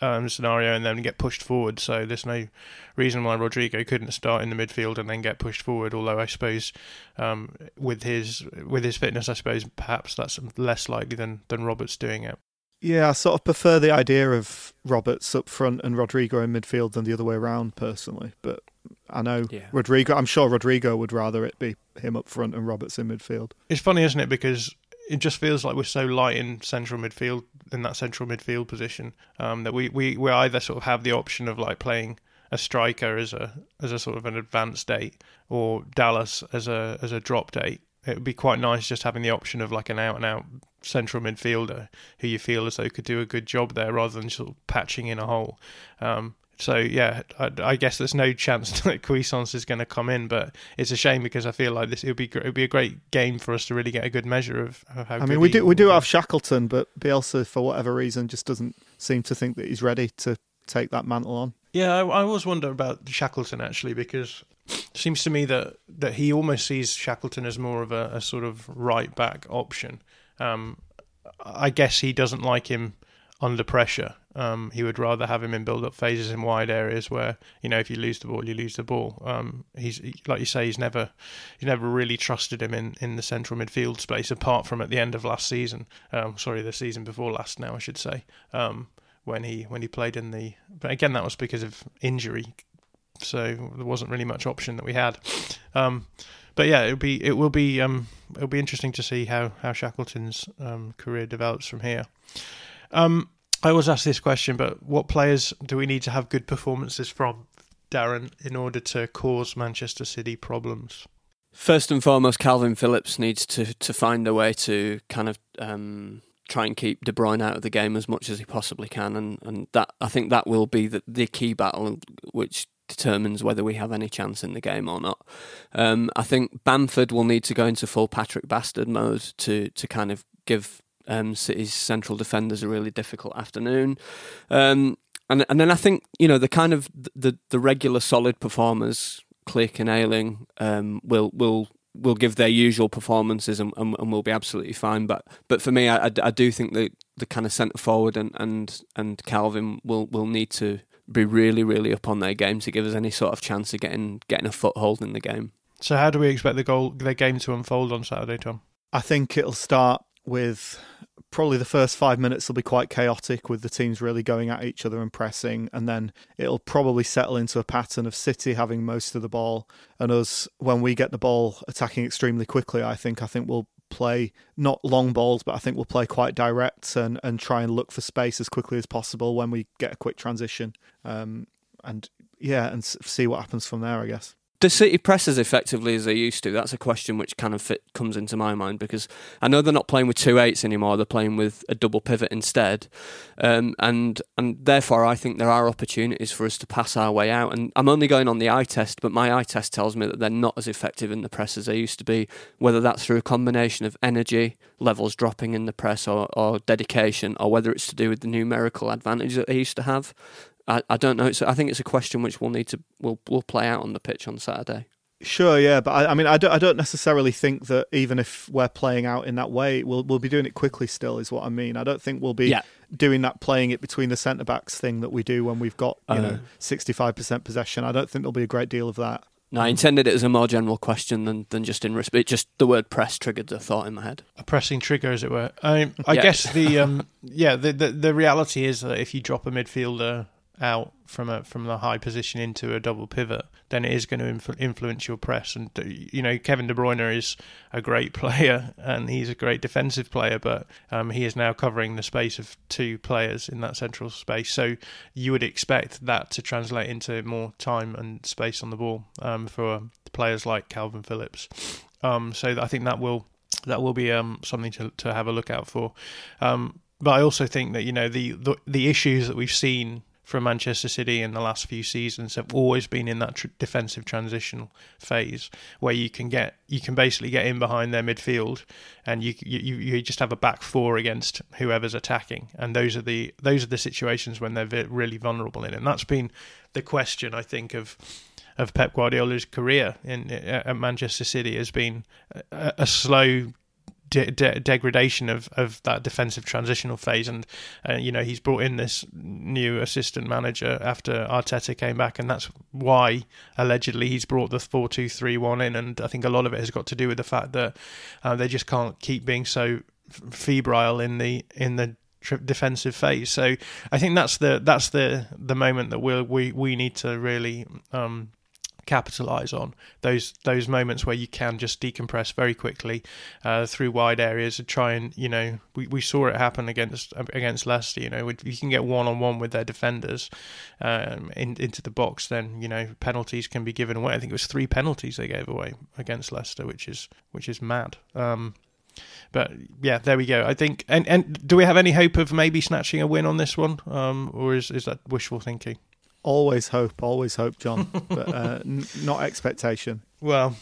um, scenario and then get pushed forward. So there's no reason why Rodrigo couldn't start in the midfield and then get pushed forward. Although I suppose um, with his with his fitness, I suppose perhaps that's less likely than than Roberts doing it. Yeah, I sort of prefer the idea of Roberts up front and Rodrigo in midfield than the other way around, personally. But I know yeah. Rodrigo. I'm sure Rodrigo would rather it be him up front and Roberts in midfield. It's funny, isn't it? Because it just feels like we're so light in central midfield in that central midfield position um, that we, we, we either sort of have the option of like playing a striker as a as a sort of an advanced date or Dallas as a as a drop date. It would be quite nice just having the option of like an out and out central midfielder who you feel as though could do a good job there rather than sort of patching in a hole. Um, so yeah, I, I, guess there's no chance that Cuisance is going to come in, but it's a shame because I feel like this it would be it would be a great game for us to really get a good measure of, of how. I mean, we do we do have Shackleton, but Bielsa for whatever reason just doesn't seem to think that he's ready to take that mantle on. Yeah, I, I always wonder about Shackleton actually because it seems to me that that he almost sees Shackleton as more of a, a sort of right back option. Um, I guess he doesn't like him under pressure. Um, he would rather have him in build-up phases in wide areas where you know if you lose the ball, you lose the ball. Um, he's like you say, he's never he's never really trusted him in, in the central midfield space apart from at the end of last season. Um, sorry, the season before last now I should say. Um, when he when he played in the but again that was because of injury, so there wasn't really much option that we had. Um, but yeah, it'll be it will be um, it'll be interesting to see how how Shackleton's career develops from here. Um, I always ask this question, but what players do we need to have good performances from, Darren, in order to cause Manchester City problems? First and foremost, Kalvin Phillips needs to to find a way to kind of um, try and keep De Bruyne out of the game as much as he possibly can, and, and that I think that will be the, the key battle, which determines whether we have any chance in the game or not. Um, I think Bamford will need to go into full Patrick Bastard mode to to kind of give um, City's central defenders a really difficult afternoon. Um, and and then I think you know the kind of the the regular solid performers, Klich and Ayling, um, will will will give their usual performances and, and, and will be absolutely fine. But but for me, I, I do think that the kind of centre forward and, and and Kalvin will will need to be really really up on their game to give us any sort of chance of getting getting a foothold in the game. So how do we expect the goal the game to unfold on Saturday, Tom? I think it'll start with probably the first five minutes will be quite chaotic with the teams really going at each other and pressing, and then it'll probably settle into a pattern of City having most of the ball and us when we get the ball attacking extremely quickly. I think I think we'll play not long balls, but I think we'll play quite direct and and try and look for space as quickly as possible when we get a quick transition. Um, and yeah, and see what happens from there. I guess. Do City press as effectively as they used to? That's a question which kind of fit, comes into my mind because I know they're not playing with two eights anymore. They're playing with a double pivot instead, um, and and therefore I think there are opportunities for us to pass our way out. And I'm only going on the eye test, but my eye test tells me that they're not as effective in the press as they used to be. Whether that's through a combination of energy levels dropping in the press or, or dedication, or whether it's to do with the numerical advantage that they used to have. I, I don't know. It's, I think it's a question which we'll need to will will play out on the pitch on Saturday. Sure, yeah, but I, I, mean, I don't, I don't necessarily think that even if we're playing out in that way, we'll we'll be doing it quickly. Still, is what I mean. I don't think we'll be yeah. doing that playing it between the centre backs thing that we do when we've got you uh, know sixty five percent possession. I don't think there'll be a great deal of that. No, I intended it as a more general question than, than just in respect. Just the word press triggered the thought in my head. A pressing trigger, as it were. I, I yeah. guess the um, yeah the, the the reality is that if you drop a midfielder out from a from the high position into a double pivot, then it is going to influ- influence your press. And you know, Kevin De Bruyne is a great player and he's a great defensive player, but um, he is now covering the space of two players in that central space. So you would expect that to translate into more time and space on the ball um, for players like Kalvin Phillips. Um, so I think that will that will be um, something to to have a look out for. Um, but I also think that you know the, the the issues that we've seen from Manchester City in the last few seasons have always been in that tr- defensive transitional phase where you can get you can basically get in behind their midfield and you you you just have a back four against whoever's attacking. And those are the those are the situations when they're really vulnerable in and that's been the question I think of of Pep Guardiola's career in at Manchester City has been a, a slow de- de- degradation of, of that defensive transitional phase. And, uh, you know, he's brought in this new assistant manager after Arteta came back, and that's why allegedly he's brought the 4 2 3 1 in. And I think a lot of it has got to do with the fact that uh, they just can't keep being so febrile in the in the defensive phase. So I think that's the that's the the moment that we we we need to really um, capitalize on those those moments where you can just decompress very quickly uh, through wide areas and try and you know we, we saw it happen against against Leicester you know you can get one on one with their defenders um, in, into the box then you know penalties can be given away I think it was three penalties they gave away against Leicester which is which is mad um, but yeah, there we go. I think. And and do we have any hope of maybe snatching a win on this one, um, or is is that wishful thinking? Always hope, always hope, John, but uh, n- not expectation. Well,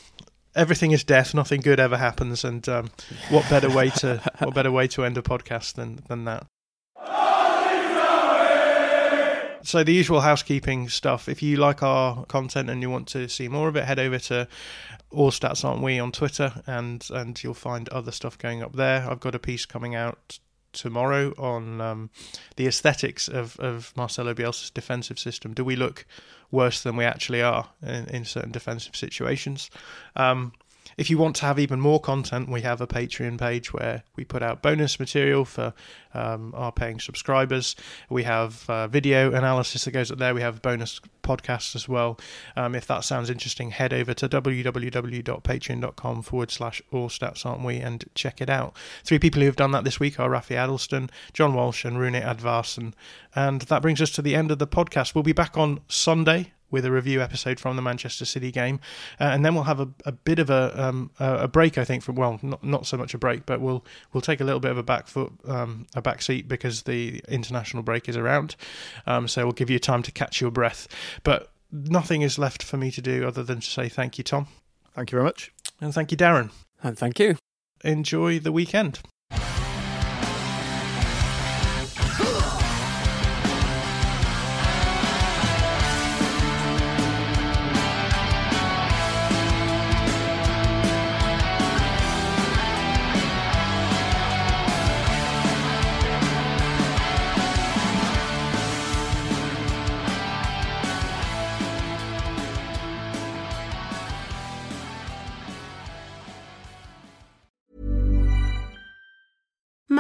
everything is death. Nothing good ever happens, and um, what better way to what better way to end a podcast than than that? So the usual housekeeping stuff. If you like our content and you want to see more of it, head over to All Stats Aren't We on Twitter, and and you'll find other stuff going up there. I've got a piece coming out tomorrow on um, the aesthetics of, of Marcelo Bielsa's defensive system. Do we look worse than we actually are in, in certain defensive situations? Um, if you want to have even more content, we have a Patreon page where we put out bonus material for um, our paying subscribers. We have uh, video analysis that goes up there. We have bonus podcasts as well. Um, if that sounds interesting, head over to www.patreon.com forward slash all stats aren't we and check it out. Three people who have done that this week are Rafi Adelston, John Walsh, and Rune Advarson. And that brings us to the end of the podcast. We'll be back on Sunday with a review episode from the Manchester City game, uh, and then we'll have a, a bit of a um, a break. I think from well, not not so much a break, but we'll we'll take a little bit of a back foot um, a back seat because the international break is around. Um, so we'll give you time to catch your breath. But nothing is left for me to do other than to say thank you, Tom. Thank you very much, and thank you, Darren. And thank you. Enjoy the weekend.